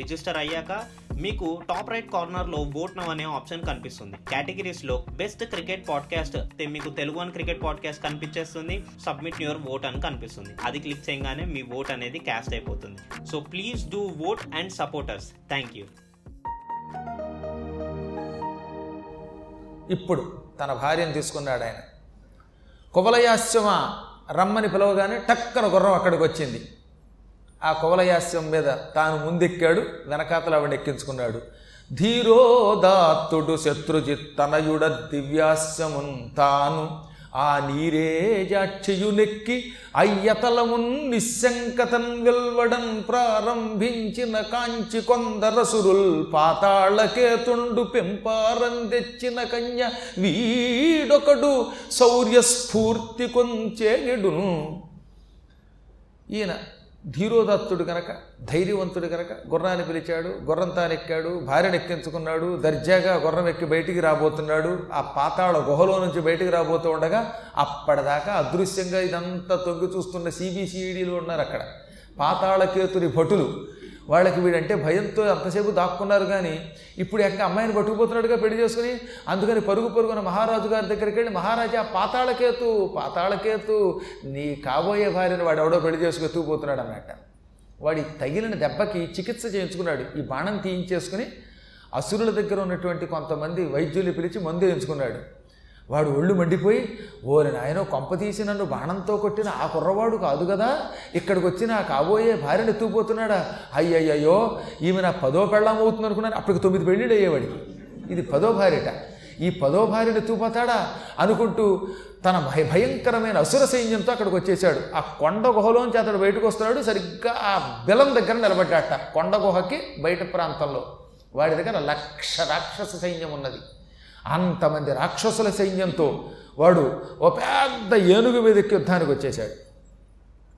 Register అయ్యాక మీకు top right కార్నర్లో ఓట్ నవ్ అనే ఆప్షన్ కనిపిస్తుంది. కేటగిరీస్లో బెస్ట్ క్రికెట్ పాడ్కాస్ట్ మీకు తెలుగు అని క్రికెట్ పాడ్కాస్ట్ కనిపించేస్తుంది. సబ్మిట్ యువర్ ఓట్ అని కనిపిస్తుంది. అది క్లిక్ చేయగానే మీ ఓట్ అనేది క్యాస్ట్ అయిపోతుంది. So please do vote and supporters thank you ఇప్పుడు తన భార్యను తీసుకున్నాడు ఆయన. కువలయాస్యమ రమ్మని పిలవగానే టక్కన గుర్రం అక్కడికి వచ్చింది. ఆ కువలయాస్యం మీద తాను ముందెక్కాడు వెనకాతల ఆవిడ ఎక్కించుకున్నాడు. ధీరోదాత్తుడు శత్రుజిత్ తనయుడ దివ్యాస్యమున్ తాను ఆ నీరే జాక్షియునెక్కి అయ్యతలమున్ నిశంకతన్ వెల్వడన్ ప్రారంభించిన కాంచి కొందరసురుల్ పాతాళకేతుండు పెంపారం తెచ్చిన కన్య వీడొకడు శౌర్యస్ఫూర్తి కొంచేగెడును ఈయన ధీరోదత్తుడు గనక ధైర్యవంతుడు గనక గుర్రాన్ని పిలిచాడు గుర్రం తానెక్కాడు భార్యను ఎక్కించుకున్నాడు దర్జాగా గుర్రం ఎక్కి బయటికి రాబోతున్నాడు ఆ పాతాళ గుహలో నుంచి బయటికి రాబోతూ ఉండగా అప్పటిదాకా అదృశ్యంగా ఇదంతా తొంగి చూస్తున్న సిబిసిఈడీలు ఉన్నారు అక్కడ. పాతాళకేతుని భటులు వాళ్ళకి వీడంటే భయంతో అంతసేపు దాక్కున్నారు కానీ ఇప్పుడు ఎక్కడ అమ్మాయిని పట్టుకుపోతున్నాడుగా పెళ్ళి చేసుకుని అందుకని పరుగు పరుగున మహారాజు గారి దగ్గరికి వెళ్ళి మహారాజా పాతాళకేతు పాతాళకేతు నీ కాబోయే భార్యను వాడు ఎవడో పెళ్ళి చేసుకు ఎత్తుకుపోతున్నాడు అన్నట్ట. వాడి తగిలిన దెబ్బకి చికిత్స చేయించుకున్నాడు. ఈ బాణం తీయించేసుకుని అసురుల దగ్గర ఉన్నటువంటి కొంతమంది వైద్యుల్ని పిలిచి మందు వేయించుకున్నాడు. వాడు ఒళ్ళు మండిపోయి ఓరి నాయనో కొంప తీసి నన్ను బాణంతో కొట్టిన ఆ కుర్రవాడు కాదు కదా? ఇక్కడికి వచ్చి నా కాబోయే భార్యను ఎత్తుకుపోతున్నాడా? అయ్యయ్యో ఈమె నా పదో పెళ్ళం అవుతుంది అనుకున్నాను అప్పటికి తొమ్మిది పెళ్ళిళ్ళు అయ్యేవాడికి. ఇది పదో భార్యట. ఈ పదో భార్యను ఎత్తుకుపోతాడా? అనుకుంటూ తన భయ భయంకరమైన అసుర సైన్యంతో అక్కడికి వచ్చేసాడు ఆ కొండ గుహలోంచి అతడు బయటకు వస్తున్నాడు. సరిగ్గా ఆ బెలం దగ్గర నిలబడ్డాట. కొండ గుహకి బయట ప్రాంతంలో. వాడి దగ్గర లక్ష రాక్షస సైన్యం ఉన్నది. అంతమంది రాక్షసుల సైన్యంతో వాడు ఓ పెద్ద ఏనుగు మీద యుద్ధానికి వచ్చేశాడు.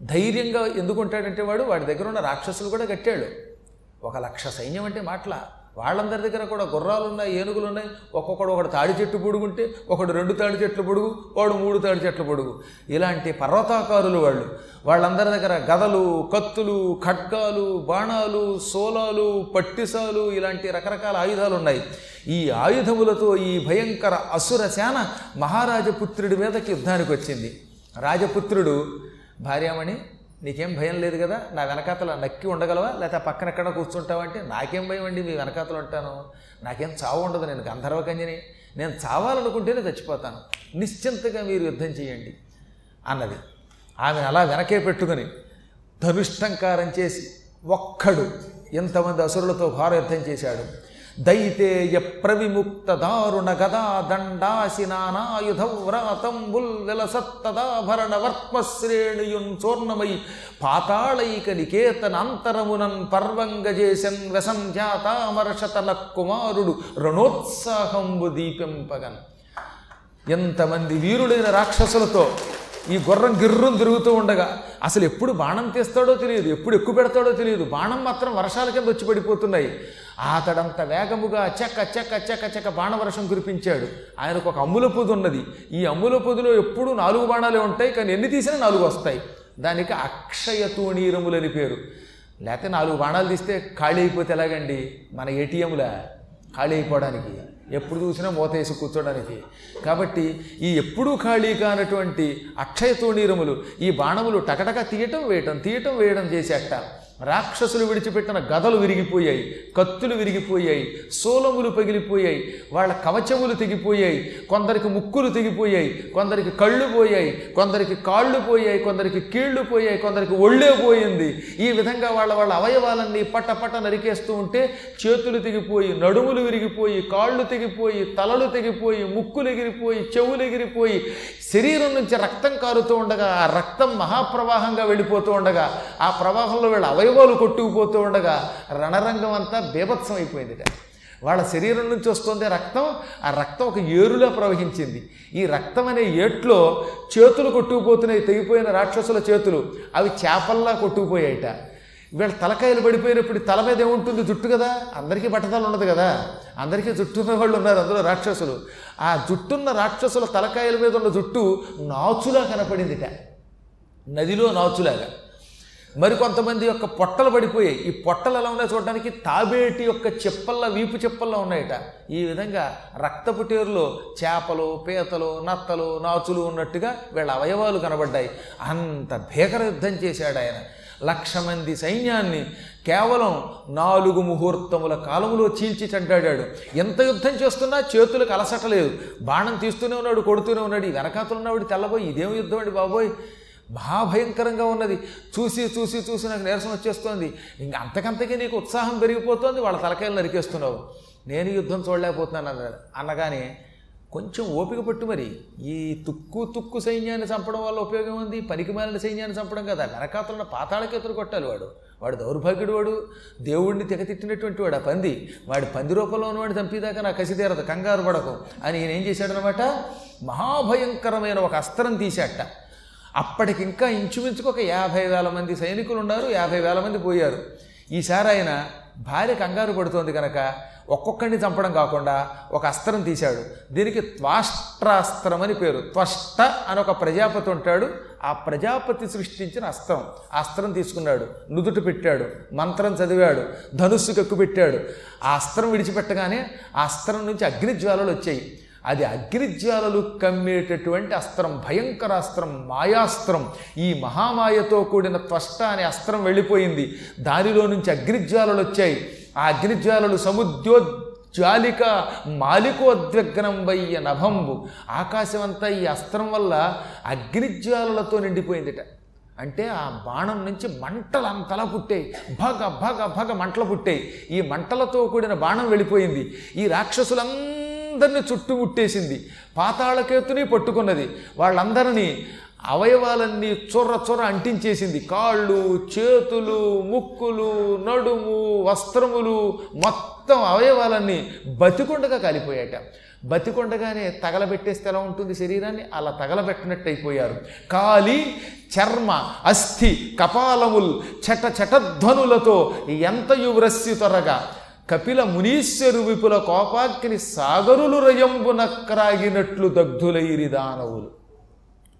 ధైర్యంగా ఎందుకుంటాడంటే వాడు వాడి దగ్గర ఉన్న రాక్షసులు కూడా కట్టాడు ఒక లక్ష సైన్యం అంటే మాటల. వాళ్ళందరి దగ్గర కూడా గుర్రాలు ఉన్నాయి ఏనుగులు ఉన్నాయి ఒక్కొక్కడు ఒకడు తాడి చెట్టు పొడుగుంటే ఒకడు రెండు తాడి చెట్లు పొడుగు వాడు మూడు తాడి చెట్ల పొడుగు. ఇలాంటి పర్వతాకారులు వాళ్ళు. వాళ్ళందరి దగ్గర గదలు కత్తులు ఖడ్గాలు బాణాలు సోలాలు పట్టిసాలు ఇలాంటి రకరకాల ఆయుధాలు ఉన్నాయి ఈ ఆయుధములతో ఈ భయంకర అసుర సేన మహారాజపుత్రుడి మీదకి యుద్ధానికి వచ్చింది. రాజపుత్రుడు భార్యామణి నీకేం భయం లేదు కదా? నా వెనకాతల నక్కి ఉండగలవా? లేకపోతే పక్కన ఎక్కడ కూర్చుంటావా అంటే నాకేం భయం అండి మీ వెనకాతలు ఉంటాను. నాకేం చావు ఉండదు నేను గంధర్వకంజని నేను చావాలనుకుంటేనే చచ్చిపోతాను. నిశ్చింతగా మీరు యుద్ధం చేయండి అన్నది. ఆమెను అలా వెనకే పెట్టుకుని ధనుష్టంకారం చేసి ఒక్కడు ఎంతమంది అసురులతో ఘోర యుద్ధం చేశాడు? దైతేయ ప్రవిముక్త దారుణ గదా దండాసి నానాయుధ వ్రాతంబుల్ విలసత్తదాభరణ వర్త్మశ్రేణియున్ చూర్ణమై పాతాళైక నికేతన అంతరమునన్ పర్వంగజేశన్ వ్యసంజాతామర్షతన కుమారుడు రణోత్సాహంబు దీపింపగన్. ఎంతమంది వీరుడైన రాక్షసులతో ఈ గుర్రం గిర్రం తిరుగుతూ ఉండగా అసలు ఎప్పుడు బాణం తీస్తాడో తెలియదు ఎప్పుడు ఎక్కువ పెడతాడో తెలియదు బాణం మాత్రం వర్షాల కింద వచ్చి పడిపోతున్నాయి. అతడంత వేగముగా చెక్క చెక్క చెక్క చెక్క బాణవర్షం కురిపించాడు. ఆయనకు ఒక అమ్ముల పొదు ఉన్నది. ఈ అమ్ముల పొదులో ఎప్పుడూ నాలుగు బాణాలే ఉంటాయి కానీ ఎన్ని తీసినా నాలుగు వస్తాయి. దానికి అక్షయ తూణీరములని పేరు. లేకపోతే నాలుగు బాణాలు తీస్తే ఖాళీ అయిపోతే ఎలాగండి? మన ఏటీఎంలా? ఖాళీ అయిపోవడానికి. ఎప్పుడు చూసినా మూతేసి కూర్చోడానికి. కాబట్టి ఈ ఎప్పుడూ ఖాళీ కానటువంటి అక్షయ తోణీరములు ఈ బాణములు టకటక తీయటం వేయటం తీయటం వేయడం చేసేట. రాక్షసులు విడిచిపెట్టిన గదలు విరిగిపోయాయి కత్తులు విరిగిపోయాయి సోలములు పగిలిపోయాయి వాళ్ళ కవచములు తెగిపోయాయి కొందరికి ముక్కులు తెగిపోయాయి కొందరికి కళ్ళు పోయాయి కొందరికి కాళ్ళు పోయాయి కొందరికి కీళ్ళు పోయాయి కొందరికి ఒళ్ళే పోయింది. ఈ విధంగా వాళ్ళ వాళ్ళ అవయవాలన్నీ పట్ట పట్ట నరికేస్తూ ఉంటే చేతులు తెగిపోయి నడుములు విరిగిపోయి కాళ్ళు తెగిపోయి తలలు తెగిపోయి ముక్కులు ఎగిరిపోయి చెవులు ఎగిరిపోయి శరీరం నుంచి రక్తం కారుతూ ఉండగా ఆ రక్తం మహాప్రవాహంగా వెళ్ళిపోతూ ఉండగా ఆ ప్రవాహంలో వీళ్ళ ప్రయోగాలు కొట్టుకుపోతూ ఉండగా రణరంగం అంతా బీభత్సం అయిపోయిందిట. వాళ్ళ శరీరం నుంచి వస్తుంది రక్తం ఆ రక్తం ఒక ఏరులా ప్రవహించింది. ఈ రక్తం అనే ఏట్లో చేతులు కొట్టుకుపోతున్నాయి తెగిపోయిన రాక్షసుల చేతులు. అవి చేపల్లా కొట్టుకుపోయాయిట. వీళ్ళ తలకాయలు పడిపోయినప్పుడు తల మీద ఏముంటుంది జుట్టు కదా? అందరికీ బట్టతలు ఉండదు కదా? అందరికీ జుట్టున్న వాళ్ళు ఉన్నారు అందులో రాక్షసులు. ఆ జుట్టున్న రాక్షసుల తలకాయల మీద ఉన్న జుట్టు నాచులా కనపడిందిట. నదిలో నాచులాగా. మరి కొంతమంది యొక్క పొట్టలు పడిపోయాయి. ఈ పొట్టలు ఎలా ఉన్నాయో చూడడానికి? తాబేటి యొక్క చెప్పల్లా వీపు చెప్పల్లా ఉన్నాయట. ఈ విధంగా రక్తపు టేరులో చేపలు పీతలు నత్తలు నాచులు ఉన్నట్టుగా వీళ్ళ అవయవాలు కనబడ్డాయి. అంత భీకర యుద్ధం చేశాడు ఆయన. లక్ష మంది సైన్యాన్ని కేవలం నాలుగు ముహూర్తముల కాలములో చీల్చి చెడ్డాడాడు ఎంత యుద్ధం చేస్తున్నా చేతులకు అలసటలేదు బాణం తీస్తూనే ఉన్నాడు కొడుతూనే ఉన్నాడు. ఈ వెనకాతలు ఉన్నవాడు తెల్లబోయి ఇదేం యుద్ధం అండి బాబోయ్? మహాభయంకరంగా ఉన్నది. చూసి చూసి చూసి నాకు నీరసం వచ్చేస్తోంది. ఇంక అంతకంతకీ నీకు ఉత్సాహం పెరిగిపోతుంది. వాళ్ళ తలకాయలు నరికేస్తున్నావు. నేను యుద్ధం చూడలేకపోతున్నాను అన్నాడు అనగానే కొంచెం ఓపిక పట్టు మరి. ఈ తుక్కు తుక్కు సైన్యాన్ని చంపడం వల్ల ఉపయోగం ఉంది. పనికి మాలిన సైన్యాన్ని చంపడం కదా. వెనకాతలున్న పాతాళకేతులు కొట్టాలి వాడు. వాడు దౌర్భాగ్యుడు వాడు. దేవుడిని తెగతిట్టినటువంటి వాడు ఆ పంది. వాడి పంది రూపంలో ఉన్నవాడు చంపేదాకా నా కసి తీరదు. కంగారు పడకు. అని ఈయన ఏం చేశాడనమాట మహాభయంకరమైన ఒక అస్త్రం తీశాట అప్పటికింకా ఇంచుమించుకు ఒక యాభై వేల మంది సైనికులు ఉన్నారు యాభై వేల మంది పోయారు. ఈసారి ఆయన భార్య కంగారు పడుతోంది కనుక ఒక్కొక్కడిని చంపడం కాకుండా ఒక అస్త్రం తీశాడు. దీనికి త్వాష్ట్రాస్త్రం అని పేరు. త్వష్ట అని ఒక ప్రజాపతి ఉంటాడు. ఆ ప్రజాపతి సృష్టించిన అస్త్రం. ఆ అస్త్రం తీసుకున్నాడు. నుదుట పెట్టాడు. మంత్రం చదివాడు. ధనుస్సు కక్కు పెట్టాడు ఆ అస్త్రం విడిచిపెట్టగానే ఆ అస్త్రం నుంచి అగ్నిజ్వాలలు వచ్చాయి. అది అగ్నిజ్వాలలు కమ్మేటటువంటి అస్త్రం భయంకర అస్త్రం మాయాస్త్రం. ఈ మహామాయతో కూడిన త్వష్ట అనే అస్త్రం వెళ్ళిపోయింది. దానిలో నుంచి అగ్నిజ్వాలలు వచ్చాయి. ఆ అగ్నిజ్వాలలు సముద్రో జ్వాలిక మాలికోద్విగ్నం వయ్య నభంబు. ఆకాశమంతా ఈ అస్త్రం వల్ల అగ్నిజ్వాలలతో నిండిపోయిందిట. అంటే ఆ బాణం నుంచి మంటలు అంతలా పుట్టాయి. భగ భగ భగ మంటలు పుట్టాయి. ఈ మంటలతో కూడిన బాణం వెళ్ళిపోయింది. ఈ రాక్షసులందరినీ చుట్టుముట్టేసింది. పాతాళకేతుని పట్టుకున్నది. వాళ్ళందరినీ అవయవాలన్నీ చొర్ర చొర్ర అంటించేసింది. కాళ్ళు చేతులు ముక్కులు నడుము వస్త్రములు మొత్తం అవయవాలన్నీ బతికొండగా కాలిపోయాట బతికొండగానే తగలబెట్టేస్తే ఎలా ఉంటుంది శరీరాన్ని? అలా తగలబెట్టినట్టు అయిపోయారు కాలి చర్మ అస్థి కపాలముల్ చట చటధ్వనులతో ఎంతయు వ్రస్సి త్వరగా కపిల మునీశ్వరు విపుల కోపాగ్ని సాగరులు రయంబునక్రాగినట్లు దగ్ధులైరి దానవులు.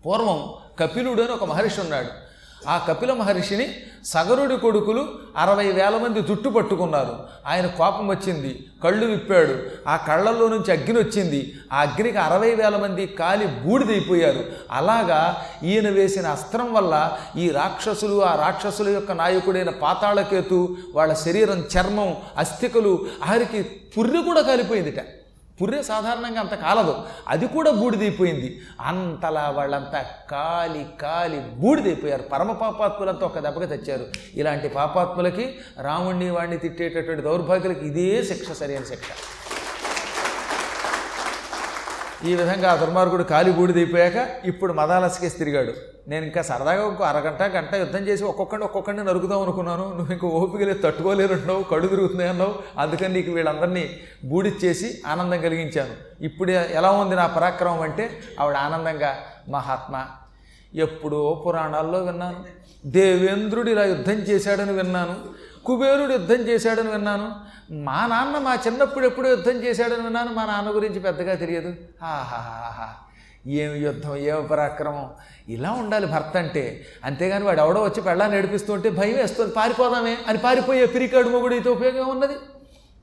పూర్వం కపిలుడు అని ఒక మహర్షి ఉన్నాడు. ఆ కపిల మహర్షిని సగరుడి కొడుకులు అరవై వేల మంది జుట్టు పట్టుకున్నారు. ఆయన కోపం వచ్చింది. కళ్ళు విప్పాడు. ఆ కళ్ళల్లో నుంచి అగ్ని వచ్చింది. ఆ అగ్నికి అరవై వేల మంది కాలి బూడిదైపోయారు. అలాగా ఈయన వేసిన అస్త్రం వల్ల ఈ రాక్షసులు ఆ రాక్షసుల యొక్క నాయకుడైన పాతాళకేతు వాళ్ళ శరీరం చర్మం అస్థికలు ఆరికి పుర్రి కూడా కాలిపోయిందిట. పుర్రె సాధారణంగా అంత కాలదు. అది కూడా బూడిదైపోయింది. అంతలా వాళ్ళంతా కాలి కాలి బూడిదైపోయారు. పరమ పాపాత్ములంతా ఒక దెబ్బగా తెచ్చారు. ఇలాంటి పాపాత్ములకి రాముణ్ణి వాడిని తిట్టేటటువంటి దౌర్భాగ్యులకి ఇదే శిక్ష సరైన శిక్ష. ఈ విధంగా ఆ దుర్మార్గుడు కాలి బూడిదైపోయాక ఇప్పుడు మదాలసకేసి తిరిగాడు. నేను ఇంకా సరదాగా ఇంకో అరగంట గంట యుద్ధం చేసి ఒక్కొక్కడిని ఒక్కొక్కడిని నరుకుదాం అనుకున్నాను. నువ్వు ఇంకా ఓపిక లేదు తట్టుకోలేరు కళ్ళు తిరుగుతున్నాయి అన్నావు. అందుకని నీకు వీళ్ళందరినీ బూడిచ్చేసి ఆనందం కలిగించాను. ఇప్పుడు ఎలా ఉంది నా పరాక్రమం అంటే ఆవిడ ఆనందంగా మహాత్మా ఎప్పుడో పురాణాల్లో విన్నాను. దేవేంద్రుడు ఇలా యుద్ధం చేశాడని విన్నాను. కుబేరుడు యుద్ధం చేశాడని విన్నాను. మా నాన్న మా చిన్నప్పుడు ఎప్పుడు యుద్ధం చేశాడని విన్నాను. మా నాన్న గురించి పెద్దగా తెలియదు. ఆహాహాహా ఏమి యుద్ధం ఏమి పరాక్రమం? ఇలా ఉండాలి భర్త అంటే. అంతేగాని వాడు ఎవడో వచ్చి పెళ్ళాన్ని నడిపిస్తూ ఉంటే భయం వేస్తుంది. పారిపోదామే అని పారిపోయే పిరికాడు మొగుడితో ఉపయోగం ఉన్నది.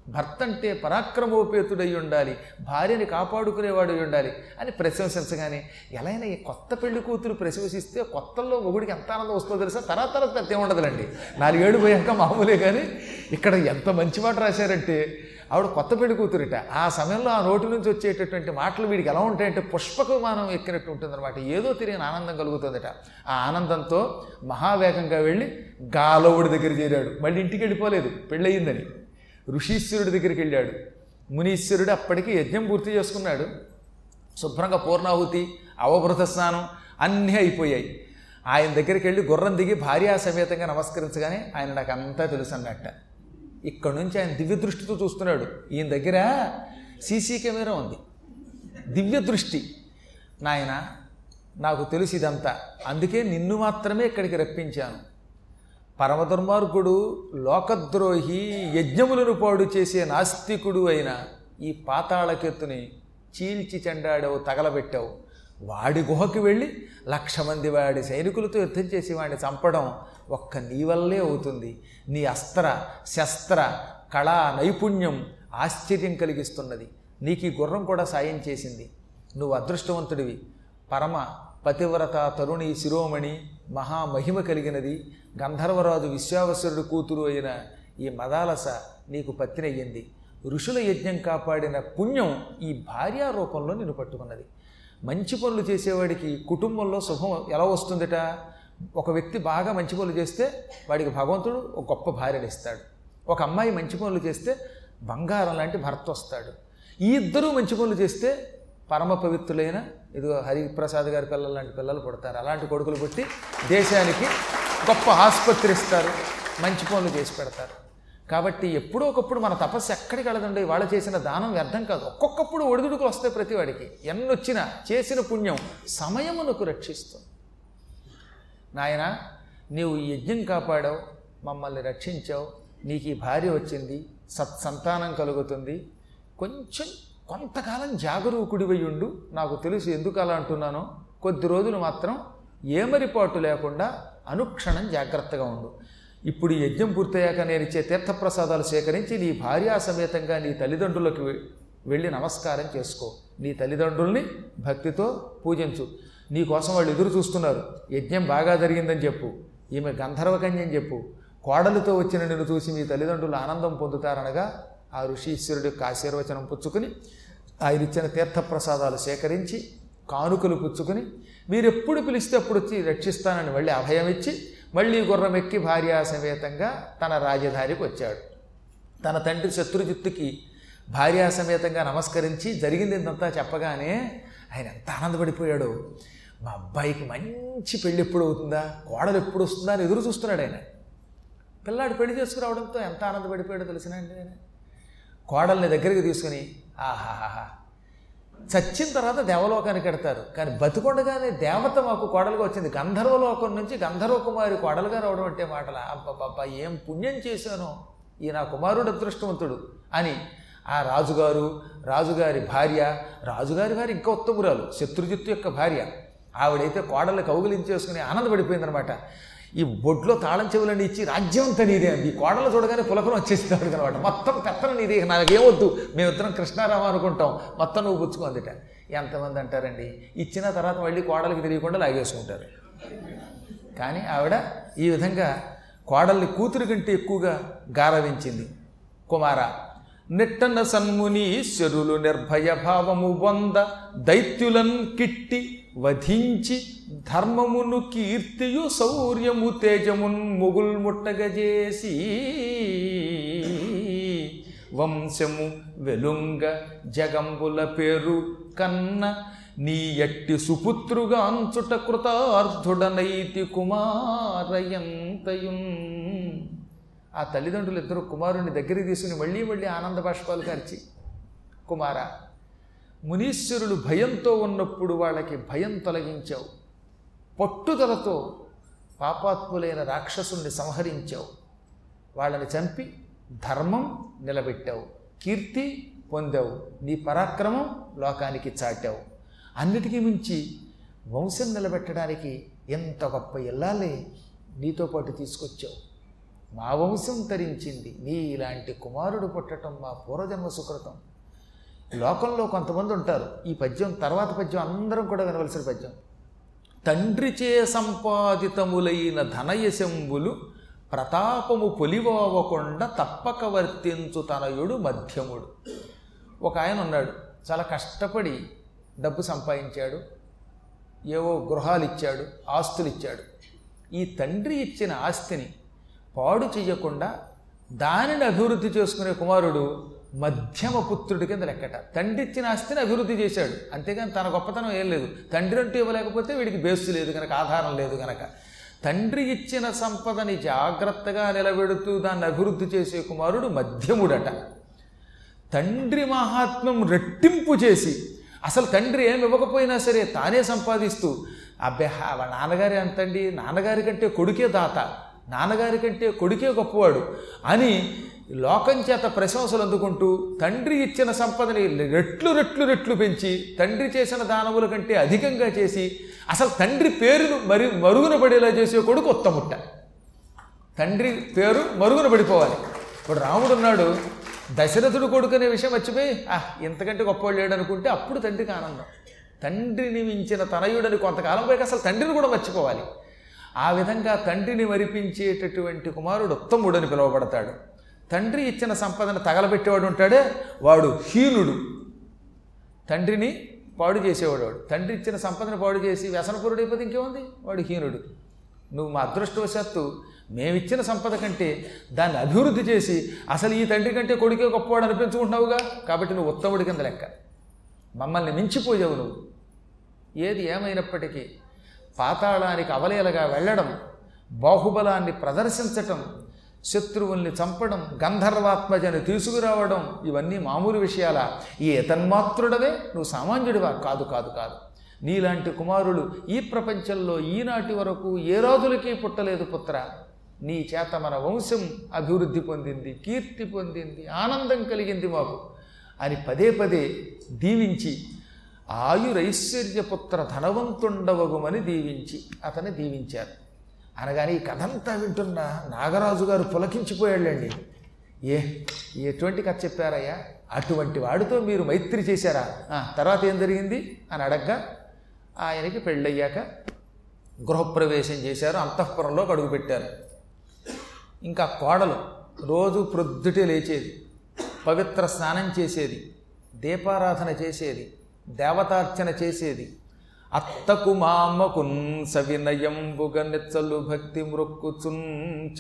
భర్త అంటే పరాక్రమోపేతుడై ఉండాలి. భార్యని కాపాడుకునేవాడు ఉండాలి అని ప్రశంసించగానే ఎలా అయినా ఈ కొత్త పెళ్ళి కూతురు ప్రశంసిస్తే కొత్తల్లో మొగుడికి ఎంత ఆనందం వస్తుందో తెలుసా? తర్వాత తర్వాత పెద్ద ఏముండదులండి నాలుగేళ్ళు పోయాక మామూలే కానీ ఇక్కడ ఎంత మంచి మాట రాశారంటే ఆవిడ కొత్త పెళ్ళి కూతురిట. ఆ సమయంలో ఆ నోటి నుంచి వచ్చేటటువంటి మాటలు వీడికి ఎలా ఉంటాయంటే పుష్పకు విమానం ఎక్కినట్టు ఉంటుందన్నమాట. ఏదో తెలియని ఆనందం కలుగుతుందట. ఆ ఆనందంతో మహావేగంగా వెళ్ళి గాలవుడి దగ్గర చేరాడు. మళ్ళీ ఇంటికి వెళ్ళిపోలేదు. పెళ్ళయిందని. ఋషీశ్వరుడి దగ్గరికి వెళ్ళాడు. మునీశ్వరుడు అప్పటికి యజ్ఞం పూర్తి చేసుకున్నాడు. శుభ్రంగా పూర్ణాహుతి అవభృత స్నానం అన్నీ అయిపోయాయి. ఆయన దగ్గరికి వెళ్ళి గుర్రం దిగి భార్యా సమేతంగా నమస్కరించగానే ఆయన నాకు అంతా తెలుసు అన్నట్ట ఇక్కడ నుంచి ఆయన దివ్య దృష్టితో చూస్తున్నాడు. ఈయన దగ్గర సీసీ కెమెరా ఉంది. దివ్య దృష్టి. నాయన నాకు తెలుసు ఇదంతా. అందుకే నిన్ను మాత్రమే ఇక్కడికి రప్పించాను. పరమదుర్మార్గుడు లోకద్రోహి యజ్ఞములను పాడు చేసే నాస్తికుడు అయిన ఈ పాతాళకెత్తుని చీల్చి చెండాడావు తగలబెట్టావు. వాడి గుహకి వెళ్ళి లక్ష మంది వాడి సైనికులతో యుద్ధం చేసి వాడిని చంపడం ఒక్క నీ వల్లే అవుతుంది. నీ అస్త్ర శస్త్ర కళా నైపుణ్యం ఆశ్చర్యం కలిగిస్తున్నది. నీకు ఈ గుర్రం కూడా సాయం చేసింది. నువ్వు అదృష్టవంతుడివి. పరమ పతివ్రత తరుణి శిరోమణి మహామహిమ కలిగినది. గంధర్వరాజు విశ్వావసురుడి కూతురు అయిన ఈ మదాలస నీకు పత్తినయ్యింది ఋషుల యజ్ఞం కాపాడిన పుణ్యం ఈ భార్యా రూపంలో నిన్ను పట్టుకున్నది. మంచి పనులు చేసేవాడికి కుటుంబంలో శుభం ఎలా వస్తుందట? ఒక వ్యక్తి బాగా మంచి పనులు చేస్తే వాడికి భగవంతుడు ఒక గొప్ప భార్యను ఇస్తాడు. ఒక అమ్మాయి మంచి పనులు చేస్తే బంగారం లాంటి భర్త వస్తాడు. ఈ ఇద్దరూ మంచి పనులు చేస్తే పరమ పవిత్రులైన ఇదిగో హరిప్రసాద్ గారి పిల్లలు లాంటి పిల్లలు పుడతారు. అలాంటి కొడుకులు పుట్టి దేశానికి గొప్ప ఆసుపత్రి ఇస్తారు. మంచి పనులు చేసి పెడతారు. కాబట్టి ఎప్పుడో ఒకప్పుడు మన తపస్సు ఎక్కడికి వెళ్ళదండి? వాళ్ళు చేసిన దానం వ్యర్థం కాదు. ఒక్కొక్కప్పుడు ఒడిదుడుకులు వస్తాయి ప్రతి వాడికి. ఎన్నొచ్చినా చేసిన పుణ్యం సమయమునకు రక్షిస్తుంది. నాయన నీవు ఈ యజ్ఞం కాపాడావు మమ్మల్ని రక్షించావు నీకు ఈ భార్య వచ్చింది సత్సంతానం కలుగుతుంది. కొంచెం కొంతకాలం జాగరూకుడివై ఉండు నాకు తెలుసు ఎందుకు అలా అంటున్నానో. కొద్ది రోజులు మాత్రం ఏమరిపాటు లేకుండా అనుక్షణం జాగ్రత్తగా ఉండు. ఇప్పుడు యజ్ఞం పూర్తయ్యాక నేను ఇచ్చే తీర్థప్రసాదాలు సేకరించి నీ భార్యా సమేతంగా నీ తల్లిదండ్రులకు వెళ్ళి నమస్కారం చేసుకో. నీ తల్లిదండ్రుల్ని భక్తితో పూజించు. నీకోసం వాళ్ళు ఎదురు చూస్తున్నారు. యజ్ఞం బాగా జరిగిందని చెప్పు. ఈమె గంధర్వకన్య అని చెప్పు. కోడలితో వచ్చిన నిన్ను చూసి మీ తల్లిదండ్రులు ఆనందం పొందుతారనగా ఆ ఋషీశ్వరుడు యొక్క ఆశీర్వచనం పుచ్చుకుని ఆయన ఇచ్చిన తీర్థప్రసాదాలు సేకరించి కానుకలు పుచ్చుకుని మీరు ఎప్పుడు పిలిస్తే అప్పుడు వచ్చి రక్షిస్తానని మళ్ళీ అభయం ఇచ్చి మళ్ళీ గుర్రం ఎక్కి భార్యా సమేతంగా తన రాజధానికి వచ్చాడు. తన తండ్రి శత్రుజిత్తుకి భార్యా సమేతంగా నమస్కరించి జరిగింది ఇంతంతా చెప్పగానే ఆయన ఎంత ఆనందపడిపోయాడు. మా అబ్బాయికి మంచి పెళ్ళి ఎప్పుడు అవుతుందా కోడలు ఎప్పుడు వస్తుందా అని ఎదురు చూస్తున్నాడు ఆయన. పిల్లాడు పెళ్ళి చేసుకురావడంతో ఎంత ఆనందపడిపోయాడో తెలిసినండి ఆయన. కోడల్ని దగ్గరికి తీసుకుని ఆహాహాహా. చచ్చిన తర్వాత దేవలోకానికి కడతారు. కానీ బతికొండగానే దేవత మాకు కోడలుగా వచ్చింది. గంధర్వలోకం నుంచి గంధర్వ కుమారి కోడలుగా రావడం అంటే మాటల అబ్బాబ్బా ఏం పుణ్యం చేశానో? ఈ నా కుమారుడు అదృష్టవంతుడు. అని ఆ రాజుగారు రాజుగారి భార్య రాజుగారి భార్య ఇంకా ఉత్తమురాలు శత్రుజిత్తు యొక్క భార్య ఆవిడైతే కోడల్ని కౌగిలించేసుకుని ఆనందపడిపోయిందనమాట. ఈ బొడ్లో తాళం చెవులని ఇచ్చి రాజ్యం నీదే అంది. కోడలు చూడగానే పులకరం వచ్చేసింది అనమాట. మొత్తం పెత్తన నీదే నాకేమొద్దు. మేమిద్దరం కృష్ణారామ అనుకుంటాం. మొత్తం నువ్వు పుచ్చుకుందిట ఎంతమంది అంటారండి? ఇచ్చిన తర్వాత మళ్ళీ కోడలికి తెలియకుండా లాగేసుకుంటారు. కానీ ఆవిడ ఈ విధంగా కోడల్ని కూతురు కంటే ఎక్కువగా గారవించింది. కుమార నిట్టన సన్మునీశ్వరులు నిర్భయ భావము వంద దైత్యులన్ కిట్టి వధించి ధర్మమును కీర్తియు శౌర్యము తేజమున్ ముగుల్ ముట్టగజేసి. వంశము వెలుంగ జగంబుల పేరు కన్న నీ ఎట్టి సుపుత్రుగాంచుట కృతార్థుడనైతి కుమారయంతయున్. ఆ తల్లిదండ్రులు ఇద్దరు కుమారుని దగ్గరికి తీసుకుని మళ్ళీ మళ్ళీ ఆనంద బాష్పాలు కరిచి కుమార మునీశ్వరులు భయంతో ఉన్నప్పుడు వాళ్ళకి భయం తొలగించావు. పట్టుదలతో పాపాత్ములైన రాక్షసుల్ని సంహరించావు. వాళ్ళని చంపి ధర్మం నిలబెట్టావు. కీర్తి పొందావు. నీ పరాక్రమం లోకానికి చాటావు. అన్నిటికీ మించి వంశం నిలబెట్టడానికి ఎంత గొప్ప ఇల్లాలే నీతో పాటు తీసుకొచ్చావు. మా వంశం తరించింది. నీ ఇలాంటి కుమారుడు పుట్టడం మా పూర్వజన్మ సుకృతం. లోకంలో కొంతమంది ఉంటారు. ఈ పద్యం తర్వాత పద్యం అందరం కూడా వినవలసిన పద్యం. తండ్రిచే సంపాదితములైన ధనయశంబులు ప్రతాపము పొలివావకుండా తప్పక వర్తించు తనయుడు మధ్యముడు. ఒక ఆయన ఉన్నాడు. చాలా కష్టపడి డబ్బు సంపాదించాడు. ఏవో గృహాలు ఇచ్చాడు ఆస్తులు ఇచ్చాడు. ఈ తండ్రి ఇచ్చిన ఆస్తిని పాడు చెయ్యకుండా దానిని అభివృద్ధి చేసుకునే కుమారుడు మధ్యమ పుత్రుడి కింద లెక్కట. తండ్రి ఇచ్చిన ఆస్తిని అభివృద్ధి చేశాడు. అంతేగాని తన గొప్పతనం ఏం లేదు. తండ్రి అంటూ ఇవ్వలేకపోతే వీడికి బేసు లేదు కనుక ఆధారం లేదు కనుక తండ్రి ఇచ్చిన సంపదని జాగ్రత్తగా నిలబెడుతూ దాన్ని అభివృద్ధి చేసే కుమారుడు మధ్యముడట. తండ్రి మహాత్మ్యం రెట్టింపు చేసి అసలు తండ్రి ఏమి ఇవ్వకపోయినా సరే తానే సంపాదిస్తూ అబ్బే వాళ్ళ నాన్నగారి అంతండి నాన్నగారి కంటే కొడుకే దాత. నాన్నగారి కంటే కొడుకే గొప్పవాడు అని లోకం చేత ప్రశంసలు అందుకుంటూ తండ్రి ఇచ్చిన సంపదని రెట్లు రెట్లు రెట్లు పెంచి తండ్రి చేసిన దానముల కంటే అధికంగా చేసి అసలు తండ్రి పేరును మరి మరుగున పడేలా చేసే కొడుకు ఉత్తముట్ట తండ్రి పేరు మరుగున పడిపోవాలి. ఇప్పుడు రాముడు ఉన్నాడు దశరథుడు కొడుకు అనే విషయం మర్చిపోయి ఆ ఇంతకంటే గొప్పవాడు లేడు అనుకుంటే అప్పుడు తండ్రికి ఆనందం. తండ్రిని మించిన తనయుడని కొంతకాలం పోయి అసలు తండ్రిని కూడా మర్చిపోవాలి. ఆ విధంగా తండ్రిని మరిపించేటటువంటి కుమారుడు ఉత్తముడని పిలువబడతాడు. తండ్రి ఇచ్చిన సంపదను తగలబెట్టేవాడు ఉంటాడే వాడు హీనుడు. తండ్రిని పాడు చేసేవాడు వాడు. తండ్రి ఇచ్చిన సంపదను పాడు చేసి వ్యసనపురుడైపోతే ఇంకేముంది? వాడు హీనుడు. నువ్వు మా అదృష్టవశాత్తు మేమిచ్చిన సంపద కంటే దాన్ని అభివృద్ధి చేసి అసలు ఈ తండ్రి కంటే కొడుకే గొప్పవాడు అనిపించుకుంటున్నావుగా? కాబట్టి నువ్వు ఉత్తముడి కింద లెక్క. మమ్మల్ని మించిపోయావు నువ్వు. ఏది ఏమైనప్పటికీ పాతాళానికి అవలేలగా వెళ్ళడం బాహుబలాన్ని ప్రదర్శించటం శత్రువుల్ని చంపడం గంధర్వాత్మజని తీసుకురావడం ఇవన్నీ మామూలు విషయాల? ఈ తన్మాత్రుడవే? నువ్వు సామాన్యుడివా? కాదు కాదు కాదు. నీలాంటి కుమారులు ఈ ప్రపంచంలో ఈనాటి వరకు ఏ రాజులకి పుట్టలేదు పుత్ర. నీ చేత మన వంశం అభివృద్ధి పొందింది కీర్తి పొందింది ఆనందం కలిగింది మాకు అని పదే పదే దీవించి ఆయురైశ్వర్యపుత్ర ధనవంతుండవగుమని దీవించి అతన్ని దీవించారు. అనగానే ఈ కథంతా వింటున్న నాగరాజు గారు పులకించిపోయాళ్ళండి. ఏ ఎటువంటి కథ చెప్పారయ్యా? అటువంటి వాడితో మీరు మైత్రి చేశారా? ఆ, తర్వాత ఏం జరిగింది? అని అడగ్గా ఆయనకి పెళ్ళయ్యాక గృహప్రవేశం చేశారు అంతఃపురంలో అడుగుపెట్టారు ఇంకా కోడలు రోజు ప్రొద్దుటే లేచేది పవిత్ర స్నానం చేసేది దీపారాధన చేసేది దేవతార్చన చేసేది. అత్తకు మామకున్ సవినయంబుగ నెచ్చలు భక్తి మృక్కుచున్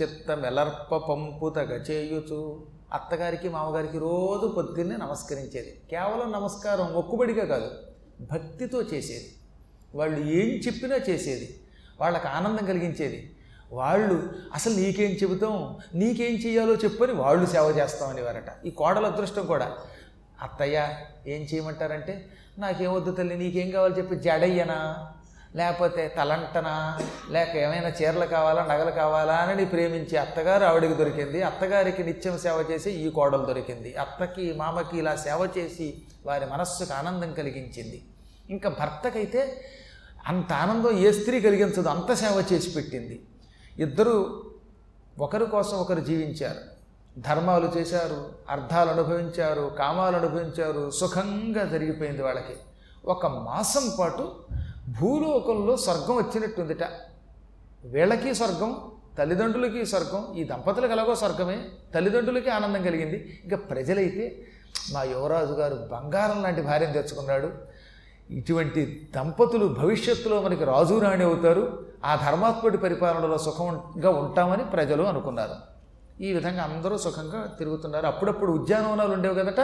చిత్త మెలర్ప పంపుతగ చేయుచు అత్తగారికి మామగారికి రోజు పొద్దున్నే నమస్కరించేది. కేవలం నమస్కారం మొక్కుబడిగా కాదు భక్తితో చేసేది. వాళ్ళు ఏం చెప్పినా చేసేది. వాళ్ళకి ఆనందం కలిగించేది. వాళ్ళు అసలు నీకేం చెబుతాం? నీకేం చెయ్యాలో చెప్పని వాళ్ళు సేవ చేస్తామనేవారట. ఈ కోడల అదృష్టం కూడా. అత్తయ్య ఏం చేయమంటారంటే నాకేమొద్దు తల్లి నీకేం కావాలో చెప్పి జడయ్యనా? లేకపోతే తలంటనా? లేక ఏమైనా చీరలు కావాలా నగలు కావాలా అని ప్రేమించి అత్తగారు ఆవిడికి దొరికింది. అత్తగారికి నిత్యం సేవ చేసి ఈ కోడలు దొరికింది. అత్తకి మామకి ఇలా సేవ చేసి వారి మనస్సుకు ఆనందం కలిగించింది. ఇంకా భర్తకైతే అంత ఆనందం ఏ స్త్రీ కలిగించదు అంత సేవ చేసి పెట్టింది. ఇద్దరూ ఒకరి కోసం ఒకరు జీవించారు. ధర్మాలు చేశారు అర్థాలు అనుభవించారు కామాలు అనుభవించారు సుఖంగా జరిగిపోయింది వాళ్ళకి. ఒక మాసం పాటు భూలోకంలో స్వర్గం వచ్చినట్టుందిట. వీళ్ళకి స్వర్గం తల్లిదండ్రులకి స్వర్గం ఈ దంపతులకు ఎలాగో స్వర్గమే తల్లిదండ్రులకి ఆనందం కలిగింది. ఇంకా ప్రజలైతే మా యువరాజు గారు బంగారం లాంటి భార్యను తెచ్చుకున్నాడు. ఇటువంటి దంపతులు భవిష్యత్తులో మనకి రాజు రాణి అవుతారు. ఆ ధర్మాత్ముడి పరిపాలనలో సుఖంగా ఉంటామని ప్రజలు అనుకున్నారు. ఈ విధంగా అందరూ సుఖంగా తిరుగుతున్నారు. అప్పుడప్పుడు ఉద్యానవనాలు ఉండేవి కదట.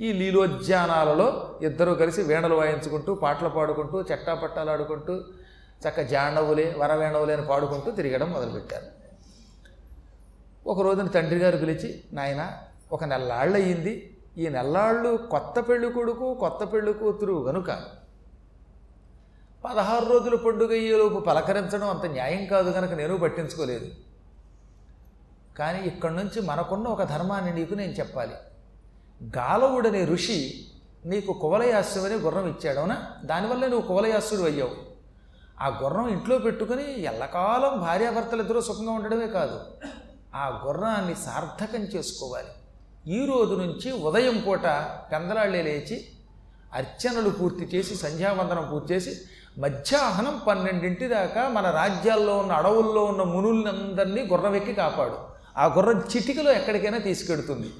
ఈ లీలోద్యానాలలో ఇద్దరూ కలిసి వీణలు వాయించుకుంటూ పాటలు పాడుకుంటూ చెట్టాపట్టాలు ఆడుకుంటూ చక్క జాండవులే వరవేణవులే అని పాడుకుంటూ తిరగడం మొదలుపెట్టారు. ఒక రోజున తండ్రి గారు పిలిచి నాయన ఒక నెల్లాళ్ళు అయ్యింది. ఈ నెల్లాళ్ళు కొత్త పెళ్ళి కొడుకు కొత్త పెళ్ళి కూతురు గనుక పదహారు రోజుల పండుగ అయ్యేలోపు పలకరించడం అంత న్యాయం కాదు కనుక నేను పట్టించుకోలేదు. కానీ ఇక్కడి నుంచి మనకున్న ఒక ధర్మాన్ని నీకు నేను చెప్పాలి. గాలవుడనే ఋషి నీకు కువలయాస్యమనే గుర్రం ఇచ్చాడు అవునా? దానివల్ల నువ్వు కువలయాస్యుడు అయ్యావు. ఆ గుర్రం ఇంట్లో పెట్టుకుని ఎల్లకాలం భార్యాభర్తలిద్దరూ సుఖంగా ఉండడమే కాదు ఆ గుర్రాన్ని సార్థకం చేసుకోవాలి. ఈ రోజు నుంచి ఉదయం పూట పెందలాళ్ళే లేచి అర్చనలు పూర్తి చేసి సంధ్యావందనం పూర్తి చేసి మధ్యాహ్నం పన్నెండింటి దాకా మన రాజ్యాల్లో ఉన్న అడవుల్లో ఉన్న మునులందరినీ గుర్రం ఎక్కి కాపాడు. ఆ గుర్రం చిటికలో ఎక్కడికైనా తీసుకెడుతుంది.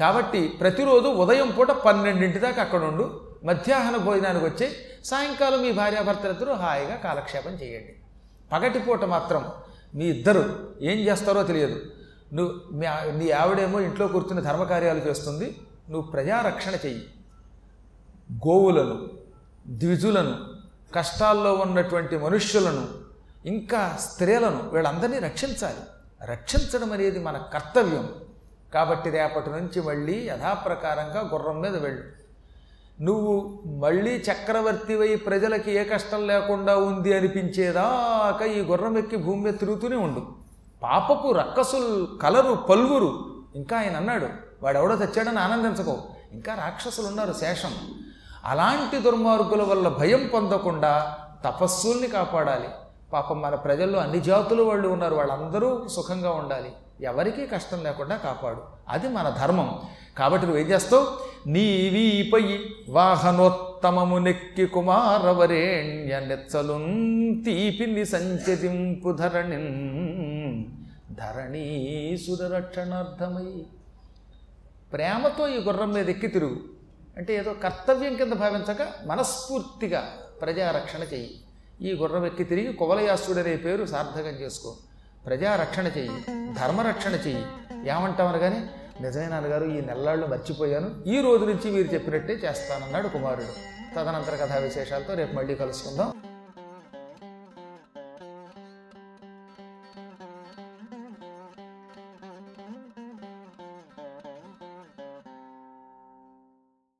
కాబట్టి ప్రతిరోజు ఉదయం పూట పన్నెండింటి దాకా అక్కడ ఉండు. మధ్యాహ్న భోజనానికి వచ్చి సాయంకాలం మీ భార్యాభర్తలిద్దరూ హాయిగా కాలక్షేపం చేయండి. పగటిపూట మాత్రం మీ ఇద్దరు ఏం చేస్తారో తెలియదు. నువ్వు మీ నీ ఆవిడేమో ఇంట్లో కూర్చుని ధర్మకార్యాలు చేస్తుంది. నువ్వు ప్రజారక్షణ చెయ్యి. గోవులను ద్విజులను కష్టాల్లో ఉన్నటువంటి మనుష్యులను ఇంకా స్త్రీలను వీళ్ళందరినీ రక్షించాలి. రక్షించడం అనేది మన కర్తవ్యం. కాబట్టి రేపటి నుంచి మళ్ళీ యథాప్రకారంగా గుర్రం మీద వెళ్ళు. నువ్వు మళ్ళీ చక్రవర్తివై ప్రజలకి ఏ కష్టం లేకుండా ఉంది అనిపించేదాకా ఈ గుర్రం ఎక్కి భూమి మీద తిరుగుతూనే ఉండు. పాపపు రక్కసులు కలరు పల్వురు. ఇంకా ఆయన అన్నాడు వాడెవడో తెచ్చాడని ఆనందించకో. ఇంకా రాక్షసులు ఉన్నారు శేషం. అలాంటి దుర్మార్గుల వల్ల భయం పొందకుండా తపస్సుల్ని కాపాడాలి. పాపం మన ప్రజల్లో అన్ని జాతులు వాళ్ళు ఉన్నారు. వాళ్ళందరూ సుఖంగా ఉండాలి. ఎవరికీ కష్టం లేకుండా కాపాడు. అది మన ధర్మం. కాబట్టి నువ్వేం చేస్తావు? నీవీపై వాహనోత్తమము నెక్కి కుమారవరేణ్య నెచ్చలున్ తీపిని సంచరింపు ధరణిన్ ధరణీసుర రక్షణార్థమై. ప్రేమతో ఈ గుర్రం మీద ఎక్కి తిరుగు. అంటే ఏదో కర్తవ్యం కింద భావించక మనస్ఫూర్తిగా ప్రజారక్షణ చెయ్యి. ఈ గుర్రం ఎక్కి తిరిగి కువలయాసుడనే పేరు సార్థకం చేసుకో. ప్రజారక్షణ చెయ్యి ధర్మరక్షణ చెయ్యి. ఏమంటామని కానీ నిజమే నాన్నగారు ఈ నెల్లాళ్ళు మర్చిపోయాను. ఈ రోజు నుంచి మీరు చెప్పినట్టే చేస్తానన్నాడు కుమారుడు. తదనంతర కథా విశేషాలతో రేపు మళ్ళీ కలుసుకుందాం.